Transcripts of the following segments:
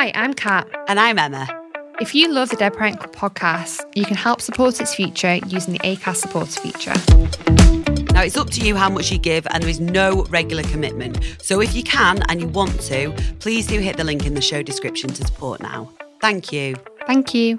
Hi, I'm Kat. And I'm Emma. If you love the Dead Parent Club podcast, you can help support its future using the ACAST supporter feature. Now, it's up to you how much you give, and there is no regular commitment. So, if you can and you want to, please do hit the link in the show description to support now. Thank you. Thank you.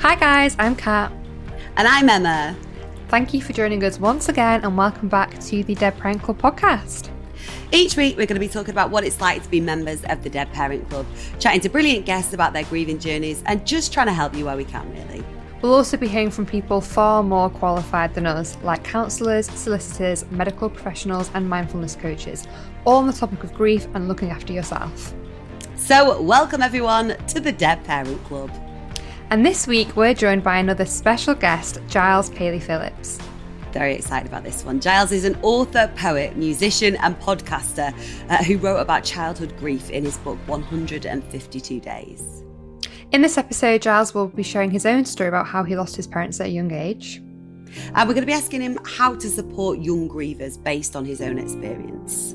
Hi, guys, I'm Kat. And I'm Emma. Thank you for joining us once again and welcome back to the Dead Parent Club podcast. Each week, we're going to be talking about what it's like to be members of the Dead Parent Club, chatting to brilliant guests about their grieving journeys, and just trying to help you where we can, really. We'll also be hearing from people far more qualified than us, like counsellors, solicitors, medical professionals, and mindfulness coaches, all on the topic of grief and looking after yourself. So, welcome everyone to the Dead Parent Club. And this week, we're joined by another special guest, Giles Paley Phillips. Very excited about this one. Giles is an author, poet, musician, and podcaster uh, who wrote about childhood grief in his book 152 Days. In this episode, Giles will be sharing his own story about how he lost his parents at a young age. And we're going to be asking him how to support young grievers based on his own experience.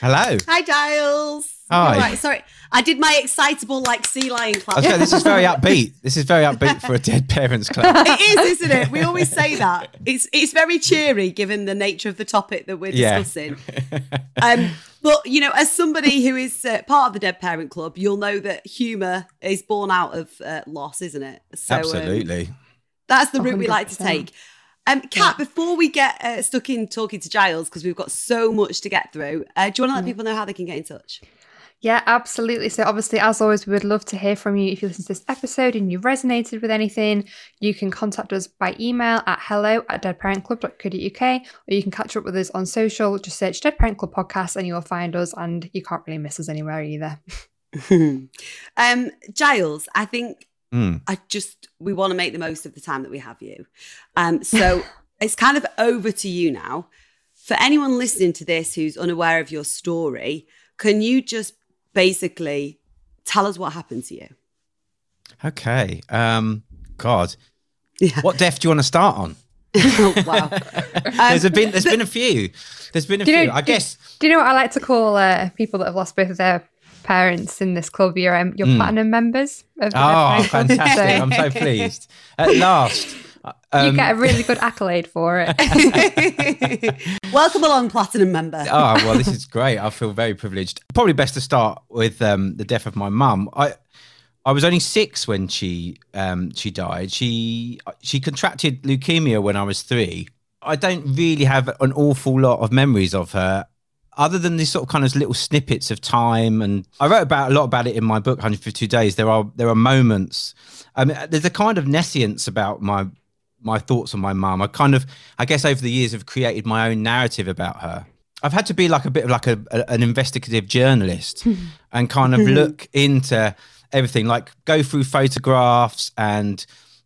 Hello. Hi, Giles. Hi. All right, sorry. I did my excitable, like, sea lion I clap. was this is very upbeat. This is very upbeat for a dead parents club. it is, isn't it? We always say that. It's it's very cheery given the nature of the topic that we're Yeah. discussing. Um, but you know, as somebody who is uh, part of the Dead Parent Club, you'll know that humour is born out of uh, loss, isn't it? So, um, Absolutely. that's the route we like to take. Um, Kat, before we get uh, stuck in talking to Giles, because we've got so much to get through, uh, do you want to let people know how they can get in touch? Yeah, absolutely. So, obviously, as always, we would love to hear from you. If you listen to this episode and you resonated with anything, you can contact us by email at hello at deadparentclub.co.uk or you can catch up with us on social. Just search Dead Parent Club Podcast and you'll find us, and you can't really miss us anywhere either. um, Giles, I think Mm. I just we want to make the most of the time that we have you. Um, so it's kind of over to you now. For anyone listening to this who's unaware of your story, can you just basically tell us what happened to you? Okay. Um, God. Yeah. What death do you want to start on? Oh, wow. there's a been there's been a few. There's been a few. know- I guess Do you know what I like to call uh, people that have lost both of their parents in this club? Your, um, your platinum members of the Oh, fantastic. I'm so pleased. At last. You Um, get a really good accolade for it. Welcome along, platinum member. oh well this is great. I feel very privileged. Probably best to start with um, the death of my mum. I i was only six when she um, she died. She she contracted leukemia when i was three. I don't really have an awful lot of memories of her other than these sort of kind of little snippets of time. And i wrote about a lot about it in my book 152 days. There are there are moments. I mean, there's a kind of nescience about my my thoughts on my mum. I kind of, I guess, over the years, have created my own narrative about her. I've had to be like a bit of like a, a- an investigative journalist and kind of look into everything, like go through photographs and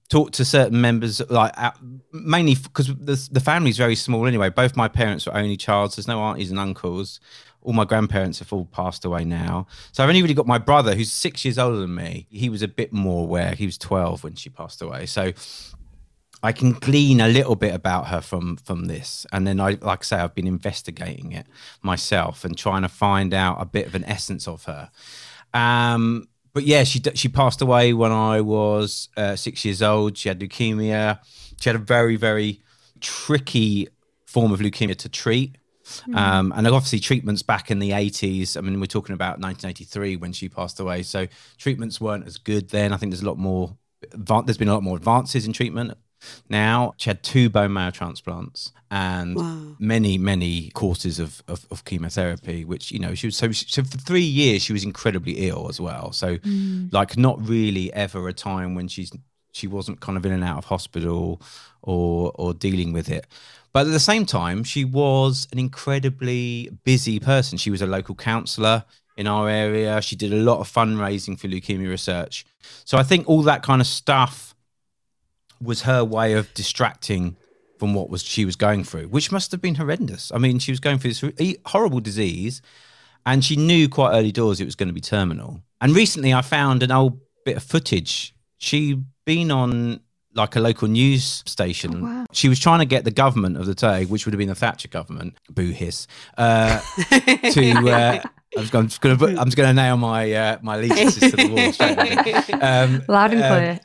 talk to certain members, like uh, mainly because the the family's very small anyway. Both my parents were only childs. There's no aunties and uncles. All my grandparents have all passed away now. So I've only really got my brother, who's six years older than me. He was a bit more aware. He was 12 when she passed away. So I can glean a little bit about her from from this, and then I, like I say, I've been investigating it myself and trying to find out a bit of an essence of her. Um, but yeah, she she passed away when I was uh, six years old. She had leukemia. She had a very very tricky form of leukemia to treat. Um, and obviously treatments back in the 80s. I mean, we're talking about 1983 when she passed away. So treatments weren't as good then. I think there's a lot more, there's been a lot more advances in treatment now. She had two bone marrow transplants and Wow. many, many courses of, of, of chemotherapy, which, you know, she was so, so for three years she was incredibly ill as well. So, mm. like, not really ever a time when she's she wasn't kind of in and out of hospital or or dealing with it. But at the same time, she was an incredibly busy person. She was a local counsellor in our area. She did a lot of fundraising for leukemia research. So I think all that kind of stuff was her way of distracting from what was she was going through, which must have been horrendous. I mean, she was going through this horrible disease, and she knew quite early doors it was going to be terminal. And recently, I found an old bit of footage. She'd been on like a local news station. wow. She was trying to get the government of the day, which would have been the Thatcher government, boo hiss, uh, to. Uh, I'm just, I'm just gonna put, I'm just gonna nail my uh, my allegiances to the wall. straight. Um, Loud and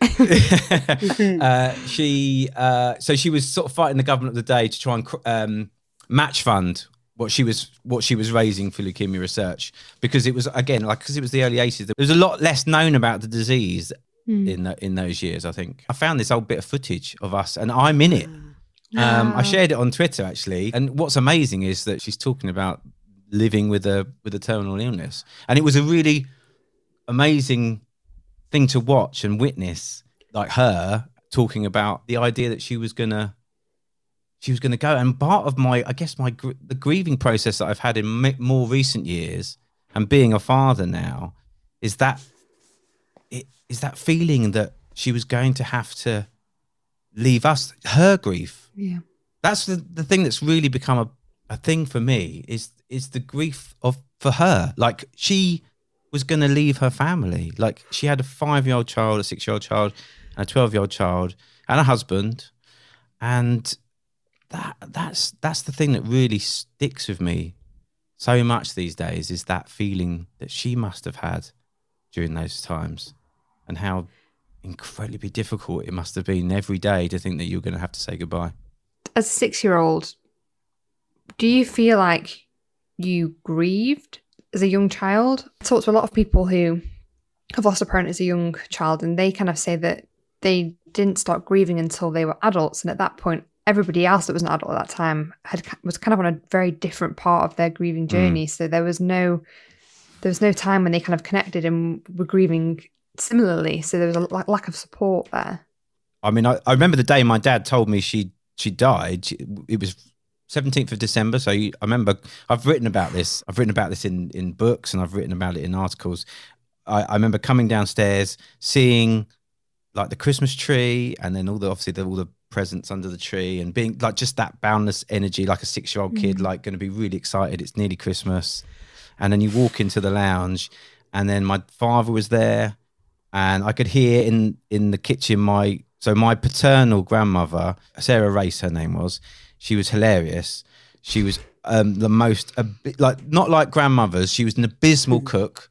clear. uh, she uh, so she was sort of fighting the government of the day to try and um, match fund what she was what she was raising for leukemia research because it was again like because it was the early 80s there was a lot less known about the disease in the, in those years I think I found this old bit of footage of us and I'm in it um, I shared it on Twitter actually and what's amazing is that she's talking about living with a with a terminal illness. And it was a really amazing thing to watch and witness like her talking about the idea that she was gonna she was gonna go. And part of my i guess my gr- the grieving process that i've had in m- more recent years and being a father now is that it is that feeling that she was going to have to leave us her grief. Yeah. that's the, the thing that's really become a, a thing for me is is the grief of for her. Like she was going to leave her family. Like she had a five year old child a six year old child and a 12 year old child and a husband. And that that's that's the thing that really sticks with me so much these days is that feeling that she must have had during those times and how incredibly difficult it must have been every day to think that you're going to have to say goodbye. As a six year old, do you feel like you grieved as a young child? I talk to a lot of people who have lost a parent as a young child, and they kind of say that they didn't start grieving until they were adults. And at that point, everybody else that was an adult at that time had was kind of on a very different part of their grieving mm. journey. So there was no there was no time when they kind of connected and were grieving similarly. So there was a lack of support there. I mean, I, I remember the day my dad told me she she died. It was seventeenth of December. So you, I remember I've written about this. I've written about this in in books and I've written about it in articles. I, I remember coming downstairs, seeing like the Christmas tree, and then all the obviously the, all the presents under the tree, and being like just that boundless energy, like a six year old kid, mm. like going to be really excited. It's nearly Christmas, and then you walk into the lounge, and then my father was there, and I could hear in in the kitchen my so my paternal grandmother Sarah Race her name was she was hilarious. She was um the most like not like grandmothers. She was an abysmal cook.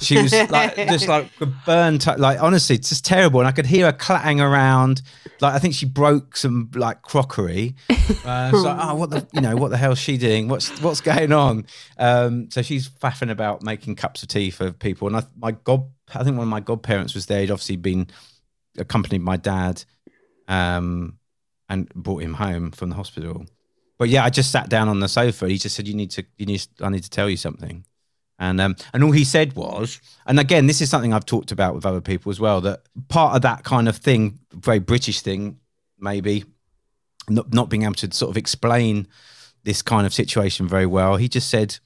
She was like just like burned, burnt like honestly it's just terrible. And I could hear her clattering around. Like I think she broke some like crockery. Uh, so like, oh what the you know what the hell's she doing? What's what's going on? Um so she's faffing about making cups of tea for people. And I, my god I think one of my godparents was there. He'd obviously been accompanied my dad. Um, and brought him home from the hospital. But yeah, I just sat down on the sofa. He just said, "You need to, you need, I need to tell you something." And um, and all he said was, and again, this is something I've talked about with other people as well. That part of that kind of thing, very British thing, maybe not not being able to sort of explain this kind of situation very well. He just said,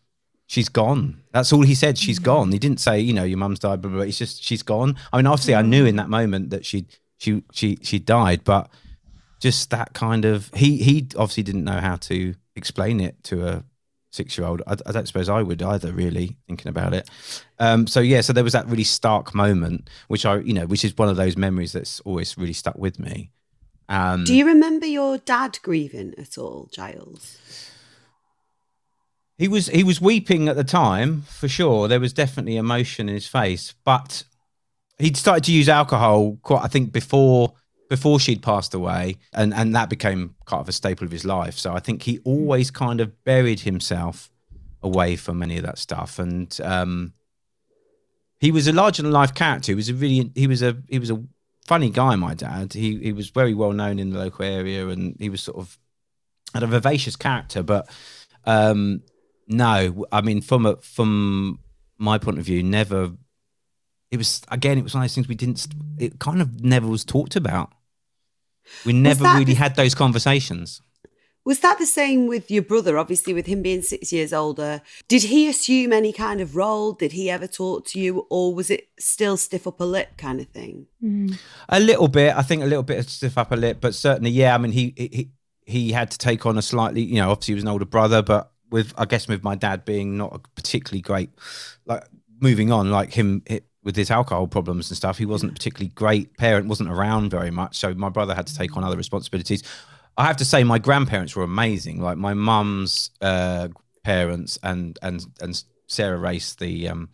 she's gone. That's all he said. She's gone. He didn't say, you know, your mum's died, blah, blah, blah. It's just she's gone. I mean, obviously, I knew in that moment that she she she she died, but just that kind of he he obviously didn't know how to explain it to a six year old. I, I don't suppose I would either. Really thinking about it. Um, so yeah, so there was that really stark moment, which I you know, which is one of those memories that's always really stuck with me. Um, Do you remember your dad grieving at all, Giles? He was he was weeping at the time for sure. There was definitely emotion in his face, but he'd started to use alcohol quite. I think before before she'd passed away, and and that became kind of a staple of his life. So I think he always kind of buried himself away from any of that stuff, and um, he was a larger than life character. He was a really he was a he was a funny guy. My dad. He he was very well known in the local area, and he was sort of had a vivacious character. But um, no, I mean, from a, from my point of view, never. It was again. It was one of those things we didn't. It kind of never was talked about. We never really the- had those conversations. Was that the same with your brother? Obviously, with him being six years older, did he assume any kind of role? Did he ever talk to you, or was it still stiff upper lip kind of thing? Mm. A little bit, I think, a little bit of stiff upper lip, but certainly, yeah. I mean, he he he had to take on a slightly, you know, obviously he was an older brother, but with I guess with my dad being not a particularly great, like moving on, like him it, with his alcohol problems and stuff, he wasn't a particularly great parent, wasn't around very much, so my brother had to take on other responsibilities. I have to say, my grandparents were amazing. Like my mum's uh, parents and and and Sarah Race, the um,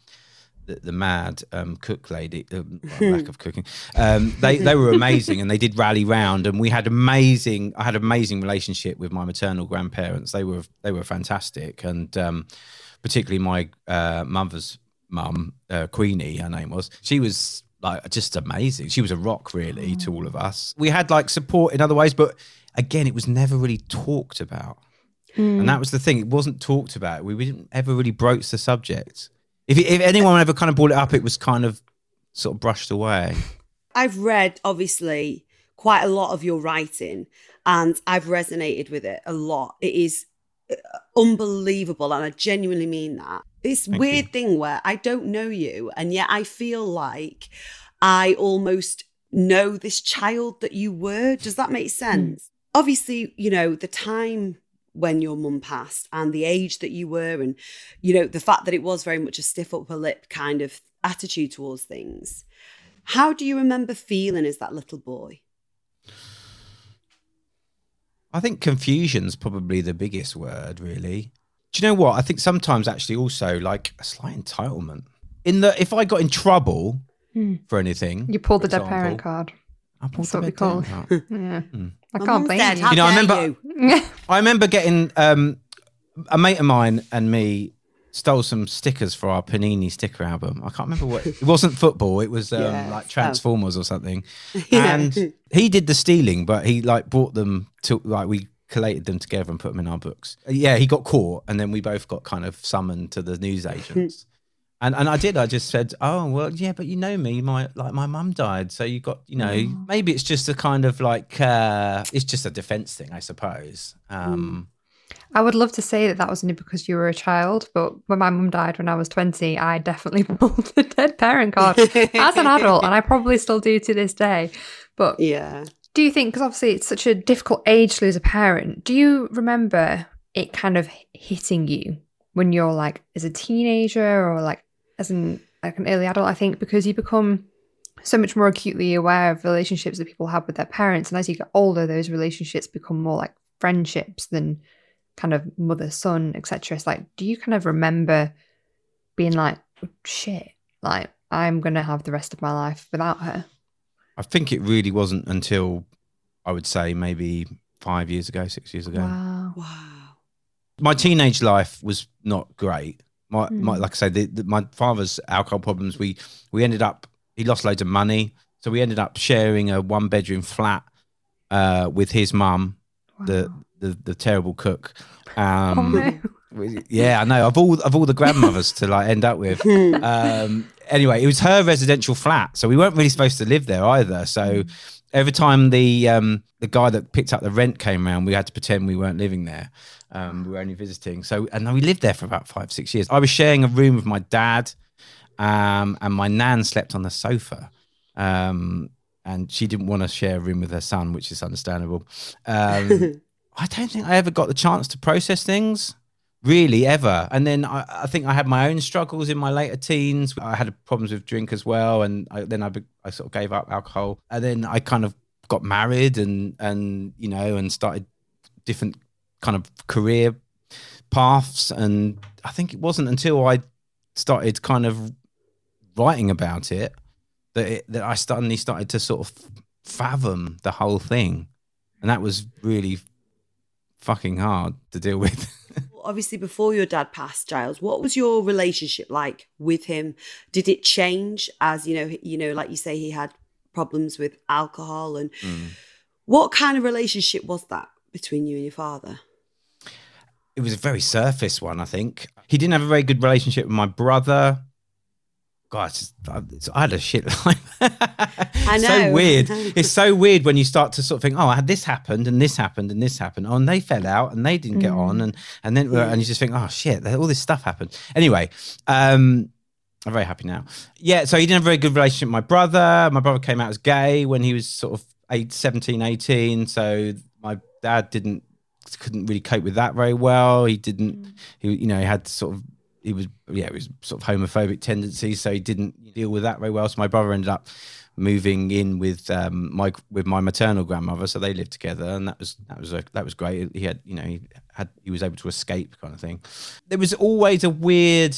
the, the mad um, cook lady, uh, lack of cooking. Um, they they were amazing, and they did rally round, and we had amazing. I had an amazing relationship with my maternal grandparents. They were they were fantastic, and um, particularly my uh, mother's mum, uh, Queenie, her name was. She was like just amazing. She was a rock, really, to all of us. We had like support in other ways, but again, it was never really talked about. And that was the thing; it wasn't talked about. We didn't ever really broach the subject. If if anyone ever kind of brought it up, it was kind of sort of brushed away. I've read, obviously, quite a lot of your writing, and I've resonated with it a lot. It is uh, unbelievable, and I genuinely mean that. This Thank weird you. thing where I don't know you, and yet I feel like I almost know this child that you were. Does that make hmm. sense? Obviously, you know, the time when your mum passed and the age that you were, and, you know, the fact that it was very much a stiff upper lip kind of attitude towards things. How do you remember feeling as that little boy? I think confusion's probably the biggest word, really. Do you know what? I think sometimes actually also like a slight entitlement. In the if I got in trouble for anything, You pulled the for dead parent card. I pulled That's what the we dead parent card. Yeah. I My can't mum's blame you. You know, I remember- you? I remember getting um, a mate of mine and me stole some stickers for our Panini sticker album. I can't remember what it wasn't football. It was um, Yes. like Oh. Transformers or something. Yeah. And he did the stealing, but he like brought them to like we collated them together and put them in our books. Yeah, he got caught, and then we both got kind of summoned to the news agents. And and I did. I just said, "Oh well, yeah, but you know me, my like my mum died, so you got you know maybe it's just a kind of like uh it's just a defense thing, I suppose." Um, I would love to say that that was only because you were a child, but when my mum died when I was 20, I definitely pulled the dead parent card as an adult, and I probably still do to this day. But Yeah. Do you think, because obviously it's such a difficult age to lose a parent, do you remember it kind of hitting you when you're like as a teenager or like as an, like an early adult? I think because you become so much more acutely aware of relationships that people have with their parents. And as you get older, those relationships become more like friendships than kind of mother son, etc. It's like, do you kind of remember being like, oh, shit, like I'm gonna have the rest of my life without her? I think it really wasn't until I would say maybe five years ago, six years ago. Wow. Wow. My teenage life was not great. My, my Mm. like I say, the, the, my father's alcohol problems. We we ended up he lost loads of money, so we ended up sharing a one bedroom flat uh, with his mum, the, the the terrible cook. Um, oh no. Yeah, I know. Of all of all the grandmothers to like end up with. Um, anyway, it was her residential flat, so we weren't really supposed to live there either. So every time the um, the guy that picked up the rent came around, we had to pretend we weren't living there. Um, we were only visiting. So and we lived there for about five six years. I was sharing a room with my dad, um, and my nan slept on the sofa. Um, and she didn't want to share a room with her son, which is understandable. Um, I don't think I ever got the chance to process things really ever. And then I, I think I had my own struggles in my later teens. I had problems with drink as well, and I, then I, I sort of gave up alcohol. And then I kind of got married and and you know and started different kind of career paths. And I think it wasn't until I started kind of writing about it that it, that I suddenly started to sort of fathom the whole thing, and that was really fucking hard to deal with. Obviously, before your dad passed, Giles, what was your relationship like with him? Did it change as you know? You know, like you say, he had problems with alcohol. And Mm. what kind of relationship was that between you and your father? it was a very surface one, I think. He didn't have a very good relationship with my brother. God, it's just- it's- I had a shit life. I know. So weird. It's so weird when you start to sort of think, oh, I had this happened and this happened and this happened. Oh, and they fell out and they didn't get on. And and then and you just think, oh shit, all this stuff happened. Anyway, um, I'm very happy now. Yeah, so he didn't have a very good relationship with my brother. My brother came out as gay when he was sort of eight, 17, 18. So my dad didn't couldn't really cope with that very well. He didn't he you know, he had sort of he was yeah, it was sort of homophobic tendencies, so he didn't deal with that very well. So my brother ended up moving in with um my with my maternal grandmother, so they lived together, and that was that was a, that was great. He had you know he had he was able to escape kind of thing. There was always a weird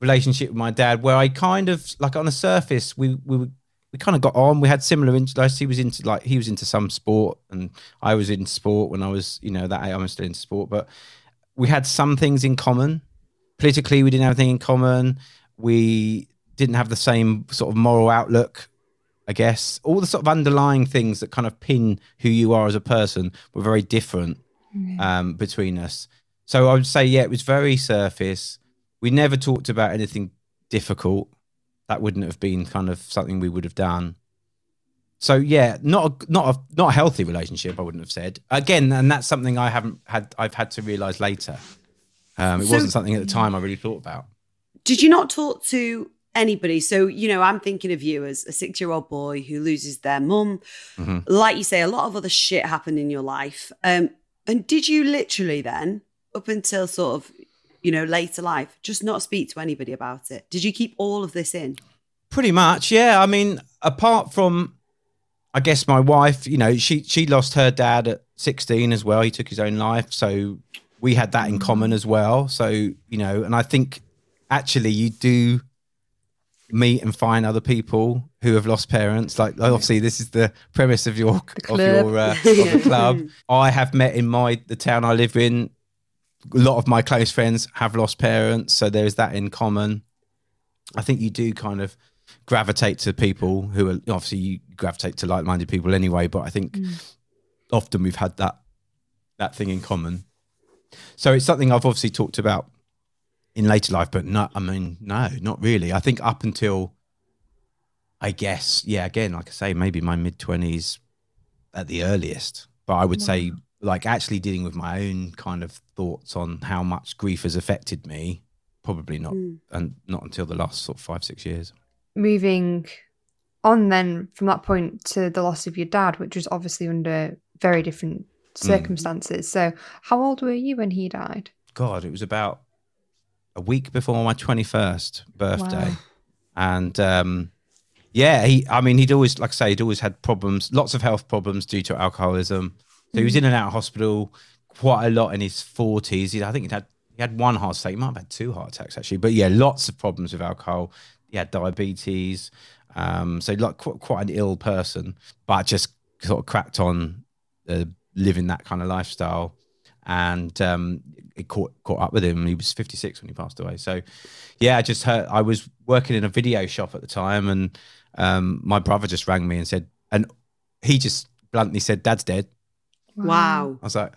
relationship with my dad where I kind of like on the surface we we were we kind of got on. We had similar interests. He was into like he was into some sport, and I was in sport when I was you know that age. I'm still into sport, but we had some things in common. Politically, we didn't have anything in common. We didn't have the same sort of moral outlook. I guess all the sort of underlying things that kind of pin who you are as a person were very different um, between us. So I would say, yeah, it was very surface. We never talked about anything difficult. That wouldn't have been kind of something we would have done. So yeah, not a, not a not a healthy relationship. I wouldn't have said again, and that's something I haven't had. I've had to realize later. Um, it So- wasn't something at the time I really thought about. Did you not talk to anybody? So, you know, I'm thinking of you as a six year old boy who loses their mum. Mhm. Like you say, a lot of other shit happened in your life. Um, and did you literally then, up until sort of, you know, later life, just not speak to anybody about it? Did you keep all of this in? Pretty much, yeah. I mean, apart from, I guess my wife, you know, she she lost her dad at sixteen as well. He took his own life, so we had that in common as well. So you know, and I think actually you do meet and find other people who have lost parents. Like obviously, this is the premise of your of club. your uh, of the club. I have met in my the town I live in. A lot of my close friends have lost parents, so there is that in common. I think you do kind of gravitate to people who are obviously you gravitate to like-minded people anyway but i think often we've had that that thing in common so it's something i've obviously talked about in later life but no i mean no not really. I think up until i guess yeah again like i say maybe my mid-20s at the earliest. But i would say like actually dealing with my own kind of thoughts on how much grief has affected me probably not hmm. and not until the last sort of five six years. Moving on then from that point to the loss of your dad, which was obviously under very different circumstances. So, how old were you when he died? God, it was about a week before my 21st birthday. Wow. And um, yeah, he, I mean, he'd always, like I say, he'd always had problems, lots of health problems due to alcoholism. So he was in and out of hospital quite a lot in his 40s. He, I think he'd had, he had one heart attack. He might have had two heart attacks, actually. But yeah, lots of problems with alcohol. He had diabetes. Um, so like quite, quite an ill person, but just sort of cracked on uh, living that kind of lifestyle and um, it caught caught up with him. He was 56 when he passed away. So, yeah, I just heard. I was working in a video shop at the time, and um, my brother just rang me and said, and he just bluntly said, "Dad's dead." Wow. I was like,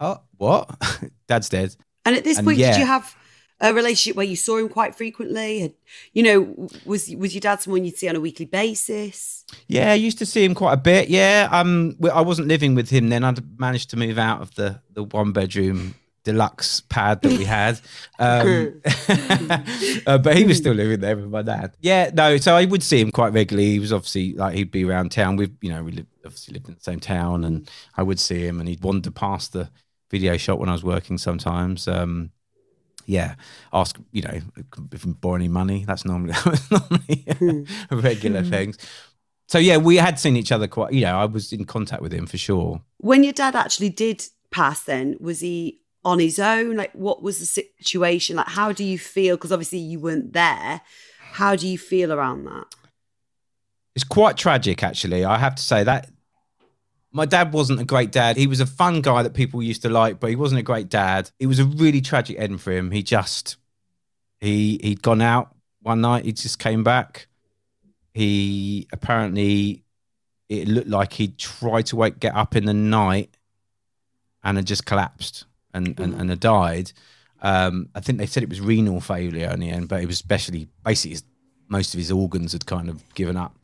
"Oh, what? Dad's dead." And at this And point, yeah. did you have a relationship where you saw him quite frequently? Had, you know, was was your dad someone you'd see on a weekly basis? Yeah, I used to see him quite a bit. Yeah, um, I wasn't living with him then. I'd managed to move out of the the one bedroom deluxe pad that we had, um, uh, but he was still living there with my dad. Yeah, no, so I would see him quite regularly. He was obviously like he'd be around town. We, you know, we lived, obviously lived in the same town, and I would see him, and he'd wander past the video shop when I was working sometimes. Um, yeah, ask you know if we borrow any money. That's normally, normally hmm. regular hmm. things. So yeah, we had seen each other quite. You know, I was in contact with him for sure. When your dad actually did pass, then was he on his own? Like, what was the situation? Like, how do you feel? Because obviously you weren't there. How do you feel around that? It's quite tragic, actually. I have to say that my dad wasn't a great dad. He was a fun guy that people used to like, but he wasn't a great dad. It was a really tragic end for him. He just he he'd gone out one night. He just came back. he apparently it looked like he'd tried to wake get up in the night and had just collapsed and and, and had died. Um, I think they said it was renal failure in the end, but it was especially basically his, most of his organs had kind of given up.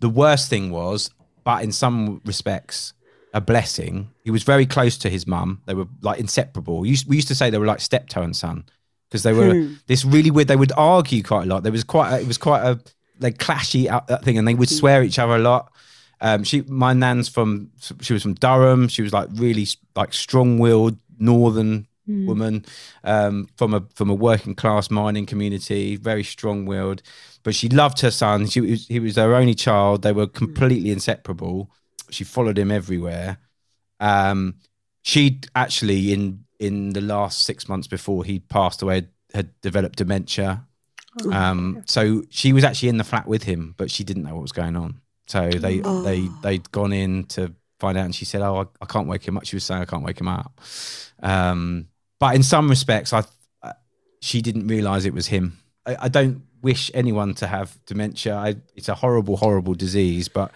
The worst thing was, but in some respects, a blessing. He was very close to his mum. They were like inseparable. We used, we used to say they were like steptoe and son because they were hmm. this really weird. They would argue quite a lot. There was quite a, it was quite a like clashy uh, uh, thing, and they would hmm. swear at each other a lot. Um, she, my nan's from, she was from Durham. She was like really like strong-willed northern woman um, from a from a working class mining community, very strong-willed. But she loved her son. She was, he was her only child. They were completely inseparable. She followed him everywhere. Um, she actually in in the last six months before he passed away had, developed dementia. Um, so she was actually in the flat with him, but she didn't know what was going on. So they they they'd gone in to find out, and she said, "Oh, I, I can't wake him up." She was saying, "I can't wake him up." Um, but in some respects, I she didn't realize it was him. I, I don't wish anyone to have dementia. I, it's a horrible, horrible disease. But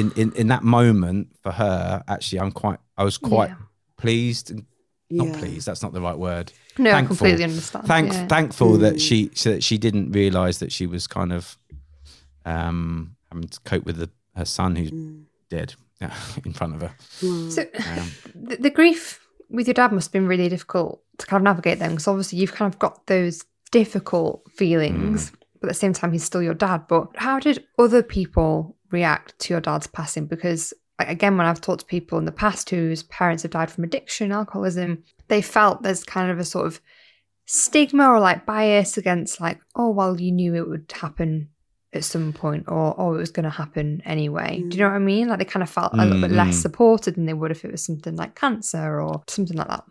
in, in in that moment for her, actually, I'm quite. I was quite Yeah. pleased. and- Not Yeah. pleased. That's not the right word. No, I Thankful. completely understand. Thank, yeah. Thankful that she so that she didn't realize that she was kind of um, having to cope with the, her son who's dead in front of her. So Um, the, the grief with your dad must have been really difficult to kind of navigate them because obviously you've kind of got those difficult feelings, mm. but at the same time he's still your dad. But how did other people react to your dad's passing? Because like, again, when I've talked to people in the past whose parents have died from addiction, alcoholism, they felt there's kind of a sort of stigma or like bias against like, oh well, you knew it would happen at some point or oh it was going to happen anyway do you mm. know what i mean like they kind of felt a little bit less Mm. supported than they would if it was something like cancer or something like that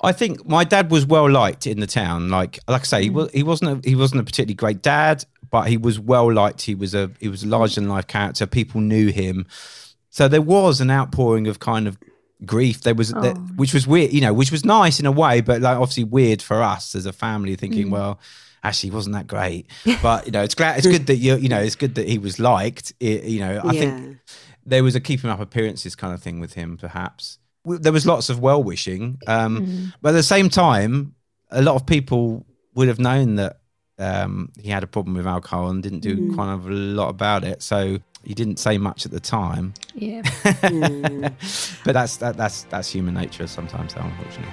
I think my dad was well liked in the town. Like like I say, he mm. was he wasn't a, he wasn't a particularly great dad, but he was well liked. He was a he was a larger than life character. People knew him, so there was an outpouring of kind of grief. There was that, oh, which was weird, you know, which was nice in a way, but like obviously weird for us as a family, thinking, mm. well. Actually, wasn't that great, but you know, it's glad it's good that you you know it's good that he was liked. It, you know, I Yeah. think there was a keeping up appearances kind of thing with him, perhaps. There was lots of well wishing, um, but at the same time, a lot of people would have known that um, he had a problem with alcohol and didn't do kind of a lot about it. So he didn't say much at the time. yeah but that's that, that's that's human nature sometimes, though, unfortunately.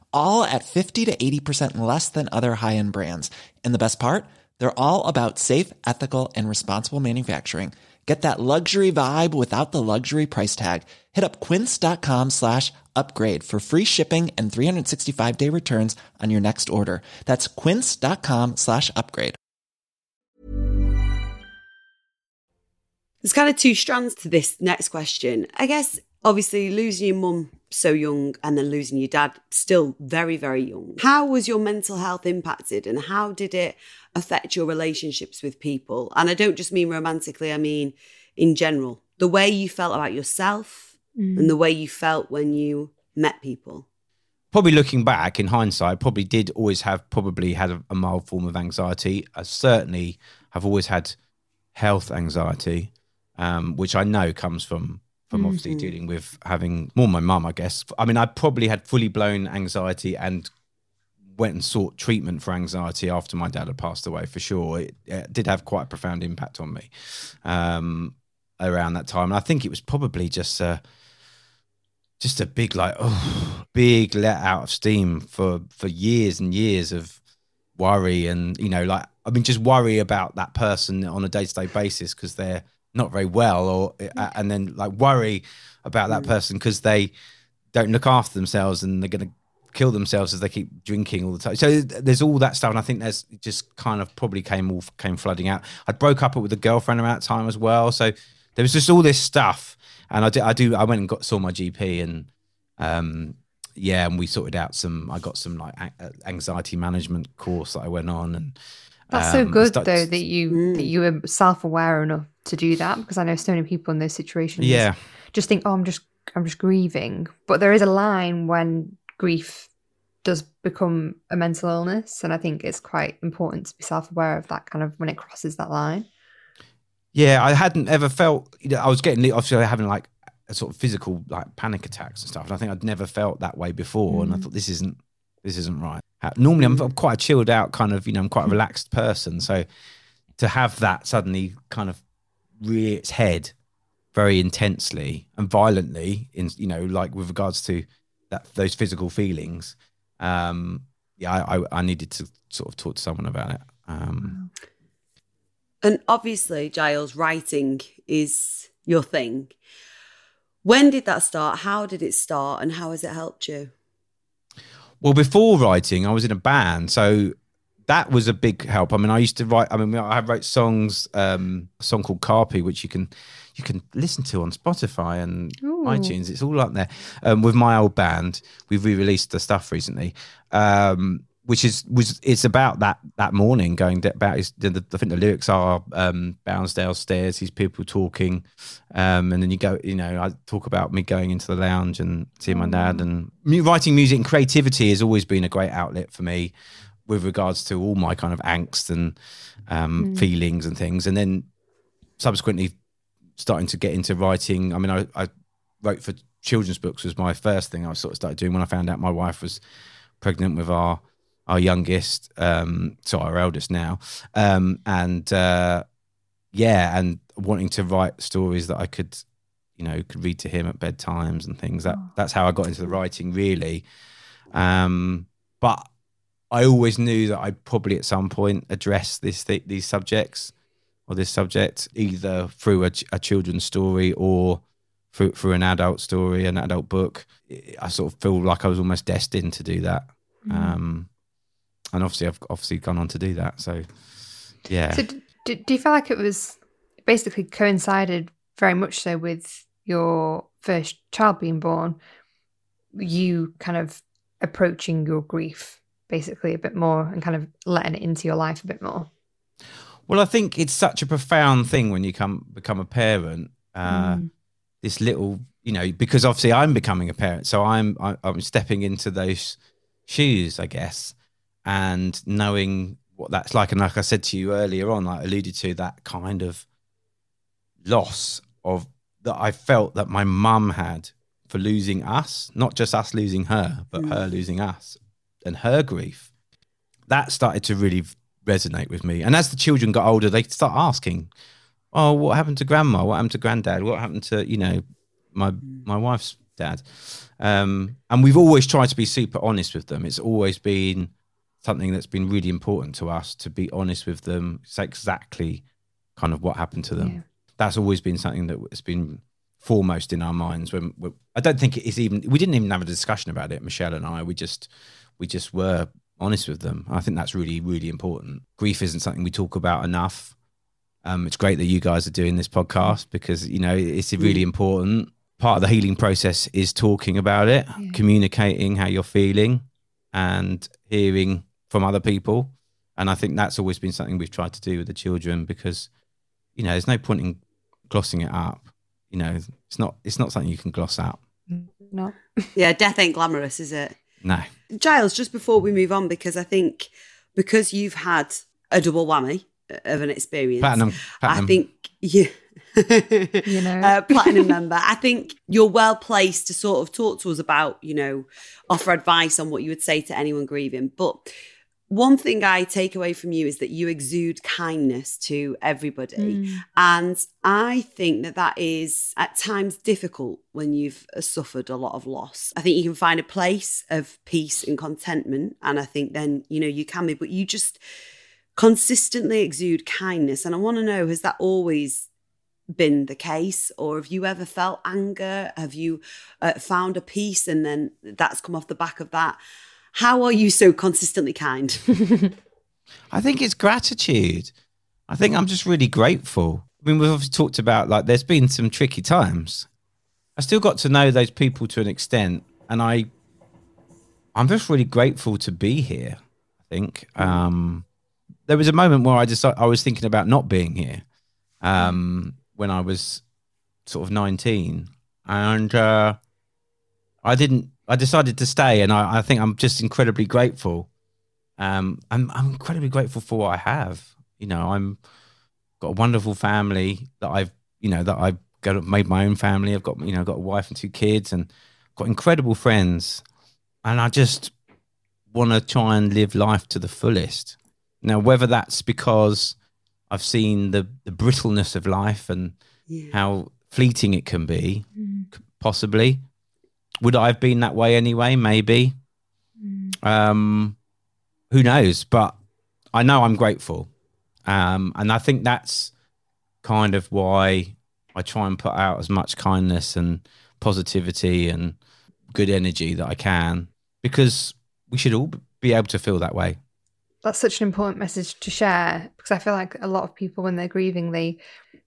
all at 50 to 80% less than other high end brands. And the best part? They're all about safe, ethical, and responsible manufacturing. Get that luxury vibe without the luxury price tag. Hit up quince.com slash upgrade for free shipping and 365 day returns on your next order. That's quince.com slash upgrade. There's kind of two strands to this next question. I guess obviously losing your mum so young and then losing your dad still very, very young. How was your mental health impacted and how did it affect your relationships with people? And I don't just mean romantically, I mean in general. The way you felt about yourself and the way you felt when you met people. probably looking back in hindsight, probably did always have probably had a, a mild form of anxiety. I certainly have always had health anxiety, um, which I know comes from from obviously dealing with having more my mum, I guess. I mean, I probably had fully blown anxiety and went and sought treatment for anxiety after my dad had passed away. For sure, it, it did have quite a profound impact on me um, around that time. And I think it was probably just. Uh, just a big like oh big let out of steam for for years and years of worry and you know like I mean just worry about that person on a day to day basis because they're not very well or uh, and then like worry about that person because they don't look after themselves and they're going to kill themselves as they keep drinking all the time. So there's all that stuff, and I think there's just kind of probably came all came flooding out. I broke up with a girlfriend around that time as well, so there was just all this stuff. And I did, I do, I went and got saw my GP, and um, yeah, and we sorted out some. I got some like a- anxiety management course that I went on, and That's so um, good started- though that you that you were self aware enough to do that because I know so many people in those situations. Yeah. just think, oh, I'm just I'm just grieving, but there is a line when grief does become a mental illness, and I think it's quite important to be self aware of that kind of when it crosses that line. Yeah, I hadn't ever felt. You know, I was getting obviously having like a sort of physical like panic attacks and stuff, and I think I'd never felt that way before. And I mm. thought this isn't this isn't right. Normally, I'm, I'm quite a chilled out kind of. You know, I'm quite a mm. relaxed person, so to have that suddenly kind of rear its head very intensely and violently in you know like with regards to that those physical feelings um yeah I, I i needed to sort of talk to someone about it um And obviously, Giles, writing is your thing. When did that start? How did it start? And how has it helped you? Well, before writing, I was in a band, so that was a big help. I mean, I used to write. I mean, I wrote songs. Um, a song called "Carpi," which you can you can listen to on Spotify and Ooh. iTunes. It's all up there. Um, with my old band, we've re-released the stuff recently, um, which is was it's about that that morning going about. His, the, the, I think the lyrics are um, Bounsdale stairs. These people talking, um, and then you go. You know, I talk about me going into the lounge and seeing my dad. And writing music and creativity has always been a great outlet for me, with regards to all my kind of angst and um, feelings and things. And then subsequently starting to get into writing. I mean, I, I wrote for children's books was my first thing I sort of started doing when I found out my wife was pregnant with our our youngest, um, so our eldest now, um, and uh, yeah, and wanting to write stories that I could, you know, could read to him at bedtimes and things. That that's how I got into the writing really. Um, but I always knew that I'd probably at some point address this th- these subjects or this subject either through a, ch- a children's story or through, through an adult story, an adult book. I sort of feel like I was almost destined to do that. Um, and obviously, I've obviously gone on to do that. So, yeah. So, do you feel like it was basically coincided very much so with your first child being born? You kind of approaching your grief basically a bit more and kind of letting it into your life a bit more. Well, I think it's such a profound thing when you come become a parent. Uh, This little, you know, because obviously I'm becoming a parent, so I'm I, I'm stepping into those shoes, I guess, and knowing what that's like. And like I said to you earlier on, I alluded to that kind of loss of that I felt that my mum had for losing us, not just us losing her, but her losing us and her grief. That started to really resonate with me. And as the children got older, they start asking, "Oh, what happened to grandma? What happened to granddad? What happened to you know my my wife's dad?" Um, and we've always tried to be super honest with them. It's always been something that's been really important to us to be honest with them, say exactly kind of what happened to them. Yeah. That's always been something that has been foremost in our minds. When when- I don't think it is even we didn't even have a discussion about it, Michelle and I. We just we just were honest with them. I think that's really really important. Grief isn't something we talk about enough. Um, it's great that you guys are doing this podcast because you know it's really important. Part of the healing process is talking about it, communicating how you're feeling, and hearing from other people. And I think that's always been something we've tried to do with the children because you know there's no point in glossing it up. You know, it's not it's not something you can gloss out. No. Yeah, death ain't glamorous, is it? No. Giles, just before we move on, because I think because you've had a double whammy of an experience, Platinum, platinum. I think you, You know. uh, platinum member. I think you're well placed to sort of talk to us about, you know, offer advice on what you would say to anyone grieving. But one thing I take away from you is that you exude kindness to everybody. Mm. And I think that that is at times difficult when you've uh, suffered a lot of loss. I think you can find a place of peace and contentment. And I think then, you know, you can be, but you just consistently exude kindness. And I want to know has that always been the case or have you ever felt anger have you uh, found a peace and then that's come off the back of that how are you so consistently kind I think it's gratitude. I think I'm just really grateful. I mean, we've obviously talked about like there's been some tricky times. I still got to know those people to an extent, and I, I'm just really grateful to be here. I think um, there was a moment where I just I was thinking about not being here um, when I was sort of 19, and uh, I didn't. I decided to stay, and I, I think I'm just incredibly grateful um, I'm I'm incredibly grateful for what I have. You know, I'm got a wonderful family that I've you know that I've got made my own family. I've got you know got a wife and two kids, and got incredible friends, and I just want to try and live life to the fullest. Now, whether that's because I've seen the the brittleness of life and yeah. how fleeting it can be, possibly. Would I have been that way anyway? Maybe. Um, who knows? But I know I'm grateful, um, and I think that's kind of why I try and put out as much kindness and positivity and good energy that I can, because we should all be able to feel that way. That's such an important message to share because I feel like a lot of people, when they're grieving, they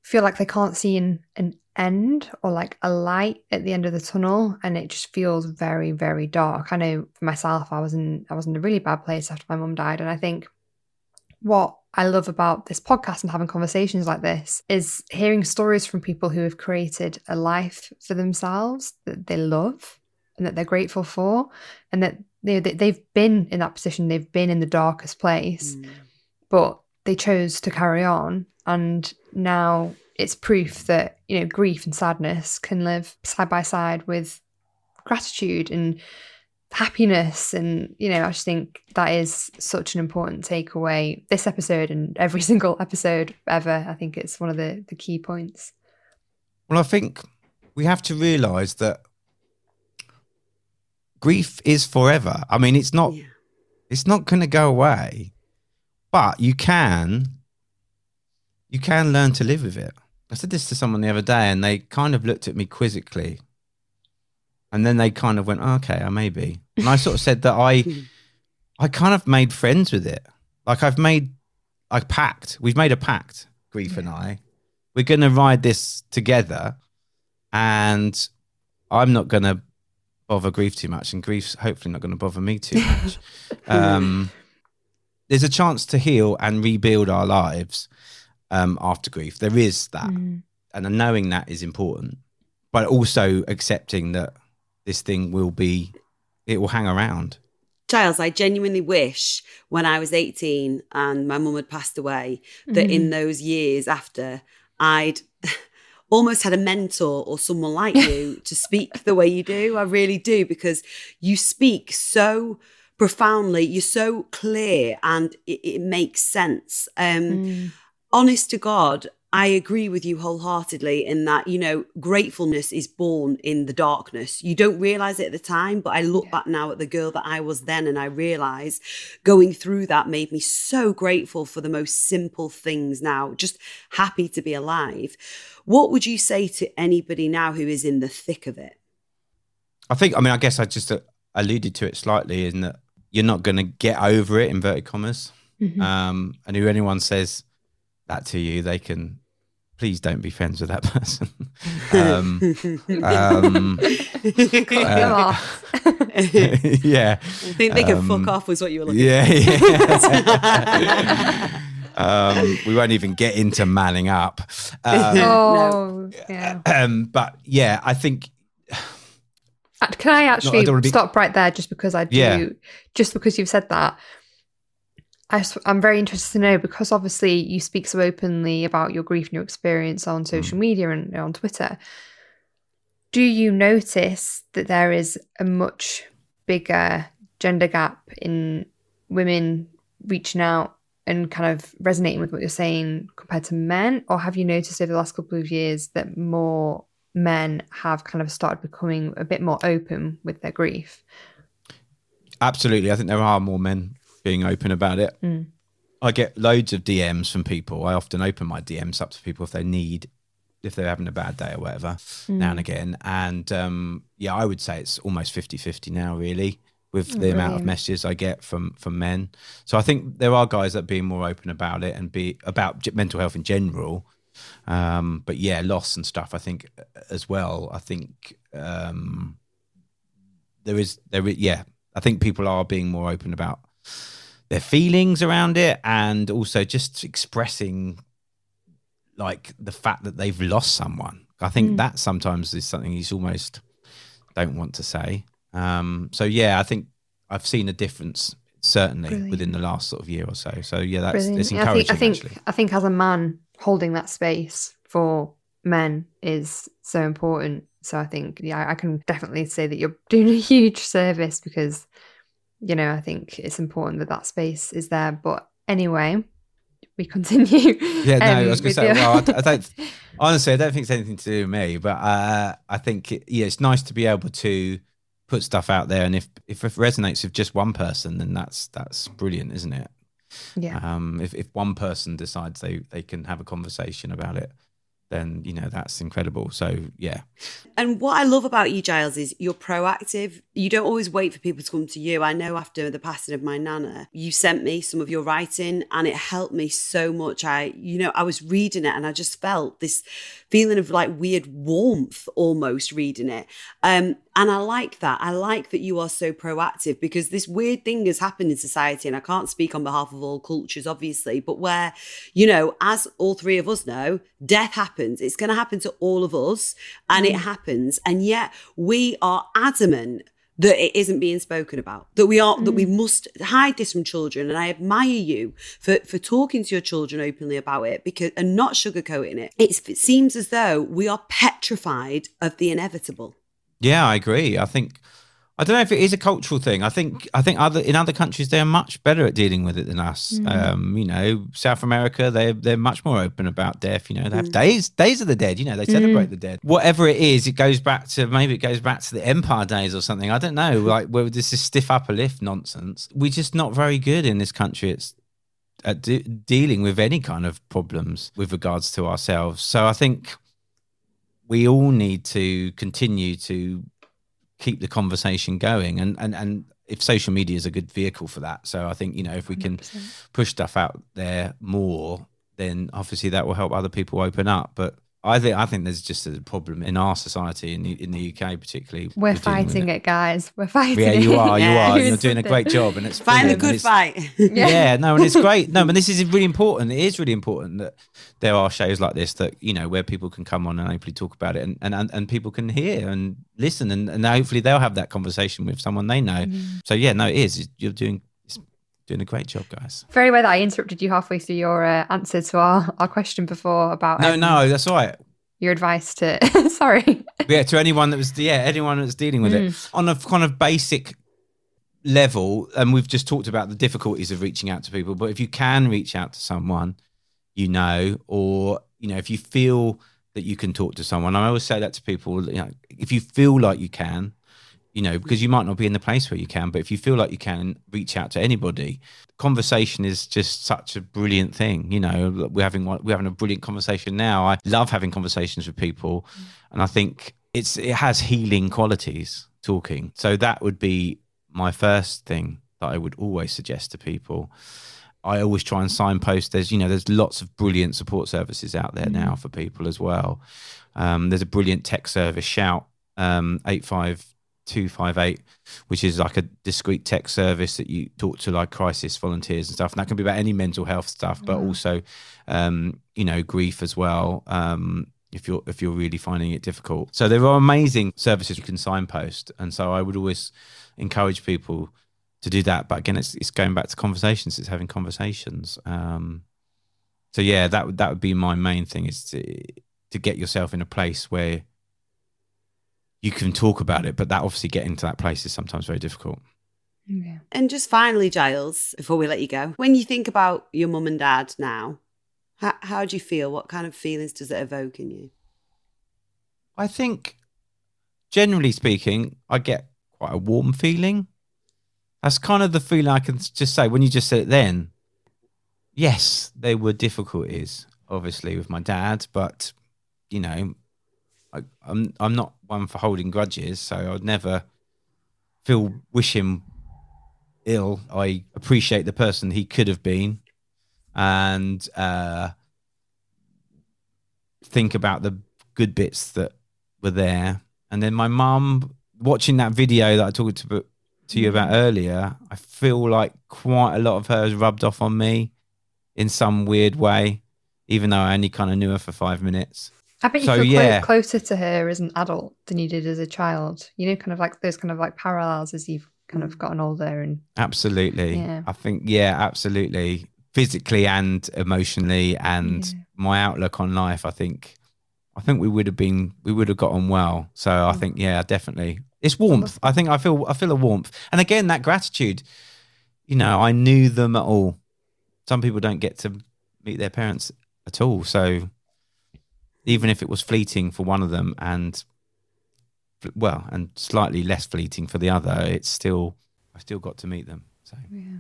feel like they can't see an, an end or like a light at the end of the tunnel and it just feels very very dark. I know for myself i was in i was in a really bad place after my mum died and i think what i love about this podcast and having conversations like this is hearing stories from people who have created a life for themselves that they love and that they're grateful for and that they, they- they've been in that position. They've been in the darkest place. Mm. But they chose to carry on and now it's proof that you know grief and sadness can live side by side with gratitude and happiness and you know i just think that is such an important takeaway this episode and every single episode ever i think it's one of the the key points Well, I think we have to realize that grief is forever. I mean, it's not Yeah. it's not going to go away, but you can you can learn to live with it. I said this to someone the other day, and they kind of looked at me quizzically, and then they kind of went, "Oh, "Okay, I maybe." And I sort of said that I I kind of made friends with it. Like I've made a pact. We've made a pact, grief and I. We're going to ride this together, and I'm not going to bother grief too much, and grief's hopefully not going to bother me too much. um, there's a chance to heal and rebuild our lives um, after grief. There is that, Mm. and knowing that is important, but also accepting that this thing will be, it will hang around. Giles, I genuinely wish when I was 18 and my mum had passed away that Mm-hmm. in those years after I'd almost had a mentor or someone like you to speak the way you do. I really do because you speak so profoundly, you're so clear and it, it makes sense. Um, honest to God, I agree with you wholeheartedly in that, you know, gratefulness is born in the darkness. You don't realize it at the time, but I look back now at the girl that I was then and I realize going through that made me so grateful for the most simple things now, just happy to be alive. What would you say to anybody now who is in the thick of it? I think, I mean, I guess I just uh, alluded to it slightly in that you're not going to get over it, inverted commas. Um, and if anyone says that to you, they can please don't be friends with that person. um, um, Cut them off. yeah. I think they can Um, fuck off, was what you were looking Yeah, yeah. um, we won't even get into manning up. Um, oh yeah um, but yeah, I think Uh, Can I actually don't wanna be- stop right there just because I do, Yeah. just because you've said that? I, am very interested to know because obviously you speak so openly about your grief and your experience on hmm. social media and on Twitter. Do you notice that there is a much bigger gender gap in women reaching out and kind of resonating with what you're saying compared to men? Or have you noticed over the last couple of years that more men have kind of started becoming a bit more open with their grief? Absolutely. I think there are more men being open about it. Mm. I get loads of DMs from people. I often open my DMs up to people if they need, if they're having a bad day or whatever, now and again. And um, yeah, I would say it's almost 50 50 now, really, with the amount of messages I get from from men. So I think there are guys that are being more open about it and be about mental health in general. Um, but yeah, loss and stuff, I think as well. I think um, there is, there is, yeah, I think people are being more open about their feelings around it and also just expressing like the fact that they've lost someone. I think that sometimes is something you almost don't want to say. Um, so yeah, I think I've seen a difference certainly Brilliant. within the last sort of year or so. So yeah, that's Brilliant. it's encouraging. I think, I think I think as a man holding that space for men is so important. So I think yeah, I can definitely say that you're doing a huge service because you know I think it's important that that space is there. But anyway, we continue. Yeah, no, I um, was going to say. your- Well, I, I don't. Honestly, I don't think it's anything to do with me, but uh, I think it, yeah, it's nice to be able to put stuff out there, and if if it resonates with just one person, then that's that's brilliant, isn't it? Yeah. Um, if if one person decides they they can have a conversation about it, then you know that's incredible. So yeah, And what I love about you, Giles, is you're proactive. You don't always wait for people to come to you. I know after the passing of my nana, you sent me some of your writing and it helped me so much. I, you know, I was reading it and I just felt this feeling of like weird warmth almost reading it. Um, and I like that. I like that you are so proactive because this weird thing has happened in society. And I can't speak on behalf of all cultures, obviously, but where, you know, as all three of us know, death happens. It's going to happen to all of us and it mm. happens. And yet we are adamant that it isn't being spoken about that we are that we mm. must hide this from children and i admire you for for talking to your children openly about it because and not sugarcoating it it's, it seems as though we are petrified of the inevitable yeah, I agree. I think I don't know if it is a cultural thing. I think I think other in other countries they're much better at dealing with it than us. Mm. Um, you know, South America they they're much more open about death. You know, they have mm. days days of the dead. You know, they celebrate mm. the dead. Whatever it is, it goes back to maybe it goes back to the Empire days or something. I don't know. Like where this is stiff upper lift nonsense. We're just not very good in this country. It's at de- dealing with any kind of problems with regards to ourselves. So I think we all need to continue to keep the conversation going. And and and if social media is a good vehicle for that so i think you know if we can push stuff out there more then obviously that will help other people open up. But i think i think there's just a problem in our society in the, in the uk particularly We're with dealing fighting it. guys. We're fighting it. yeah you are you Yeah. are you're doing a great job and it's find a good fight yeah. no, and it's great. No, but this is really important. It is really important that there are shows like this that you know where people can come on and openly talk about it, and and, and, and people can hear and listen, and, and hopefully they'll have that conversation with someone they know. Mm. So yeah, no, it is. You're doing it's doing a great job, guys. Very well that I interrupted you halfway through your uh, answer to our, our question before about No, um, no, that's all right. your advice to. Sorry. yeah, to anyone that was yeah, anyone that's dealing with it on a kind of basic level, and we've just talked about the difficulties of reaching out to people. But if you can reach out to someone, you know, or you know, if you feel that you can talk to someone, I always say that to people. You know, if you feel like you can, you know, because you might not be in the place where you can, but if you feel like you can, reach out to anybody. Conversation is just such a brilliant thing. You know, we're having one, we're having a brilliant conversation now. I love having conversations with people, and I think it's it has healing qualities. Talking, so that would be my first thing that I would always suggest to people. I always try and signpost. There's, you know, there's lots of brilliant support services out there now for people as well. Um, there's a brilliant tech service, Shout um, eight five two five eight, which is like a discreet tech service that you talk to like crisis volunteers and stuff. And that can be about any mental health stuff, but also, um, you know, grief as well. Um, if you're if you're really finding it difficult, so there are amazing services you can signpost, and so I would always encourage people to do that. But again, it's it's going back to conversations. It's having conversations. Um, so yeah, that would that would be my main thing is to to get yourself in a place where you can talk about it. But that obviously getting to that place is sometimes very difficult. Yeah. And just finally, Giles, before we let you go, when you think about your mum and dad now, how, how do you feel? What kind of feelings does it evoke in you? I think, generally speaking, I get quite a warm feeling. That's kind of the feeling I can just say when you just said it then. Yes, there were difficulties, obviously, with my dad, but you know, I, I'm I'm not one for holding grudges, so I'd never feel wish him ill. I appreciate the person he could have been, and uh, think about the good bits that were there. And then my mum, watching that video that I talked to, to you about earlier, I feel like quite a lot of her has rubbed off on me in some weird way, even though I only kind of knew her for five minutes. I bet you So, feel yeah. clo- closer to her as an adult than you did as a child. You know, kind of like those kind of like parallels as you've kind of gotten older and Absolutely. Yeah. I think, yeah, absolutely. Physically and emotionally, and Yeah. my outlook on life, I think, I think we would have been, we would have got on well. So Mm. I think, yeah, definitely. It's warmth. I think I feel, I feel a warmth. And again, that gratitude, you know, I knew them at all. Some people don't get to meet their parents at all. So even if it was fleeting for one of them and, well, and slightly less fleeting for the other, it's still, I still got to meet them. So. yeah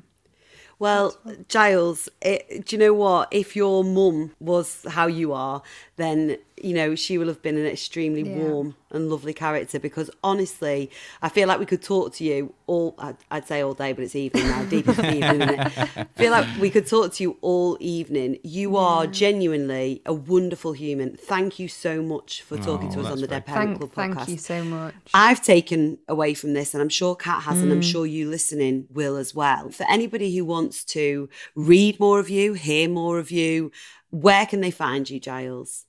Well, Giles, it, do you know what? If your mum was how you are, then you know she will have been an extremely Yeah. warm and lovely character. Because honestly, I feel like we could talk to you all. I'd, I'd say all day, but it's evening now, deep into the evening. Isn't it? I feel like we could talk to you all evening. You are genuinely a wonderful human. Thank you so much for talking to Oh, us on the Dead Parent thank, Club thank you so much. I've taken away from this, and I'm sure Kat has, and I'm Mm. sure you listening will as well. For anybody who wants to read more of you, hear more of you, where can they find you, Giles?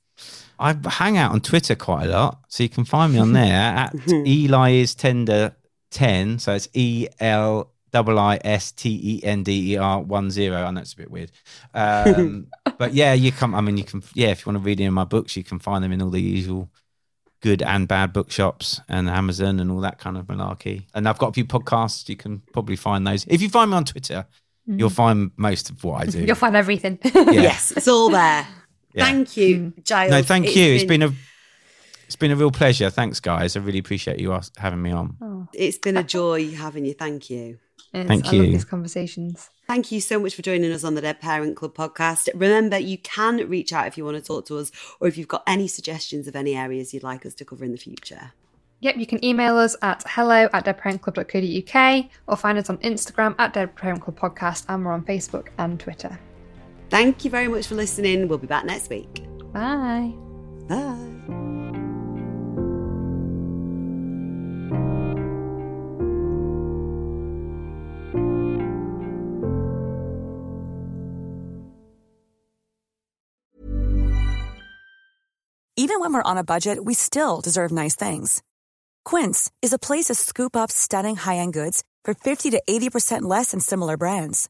I hang out on Twitter quite a lot, so you can find me on there at Eli is tender ten. So it's E L double I S T E N D E R one zero. I know it's a bit weird, um, but yeah, you come. I mean, you can. Yeah, if you want to read any of my books, you can find them in all the usual good and bad bookshops and Amazon and all that kind of malarkey. And I've got a few podcasts. You can probably find those. If you find me on Twitter, you'll find most of what I do. You'll find everything. Yeah. Yes, it's all there. Yeah. Thank you, mm. Giles. No, thank you. It's been a it's been a real pleasure. Thanks, guys. I really appreciate you having me on. Oh. it's been a joy having you. Thank you. Yes, Thank I love you. these conversations. Thank you so much for joining us on the Dead Parent Club podcast. Remember, you can reach out if you want to talk to us or if you've got any suggestions of any areas you'd like us to cover in the future. Yep, you can email us at hello at deadparentclub.co.uk or find us on Instagram at Dead Parent Club Podcast and we're on Facebook and Twitter. Thank you very much for listening. We'll be back next week. Bye. Bye. Even when we're on a budget, we still deserve nice things. Quince is a place to scoop up stunning high-end goods for 50 to 80% less than similar brands.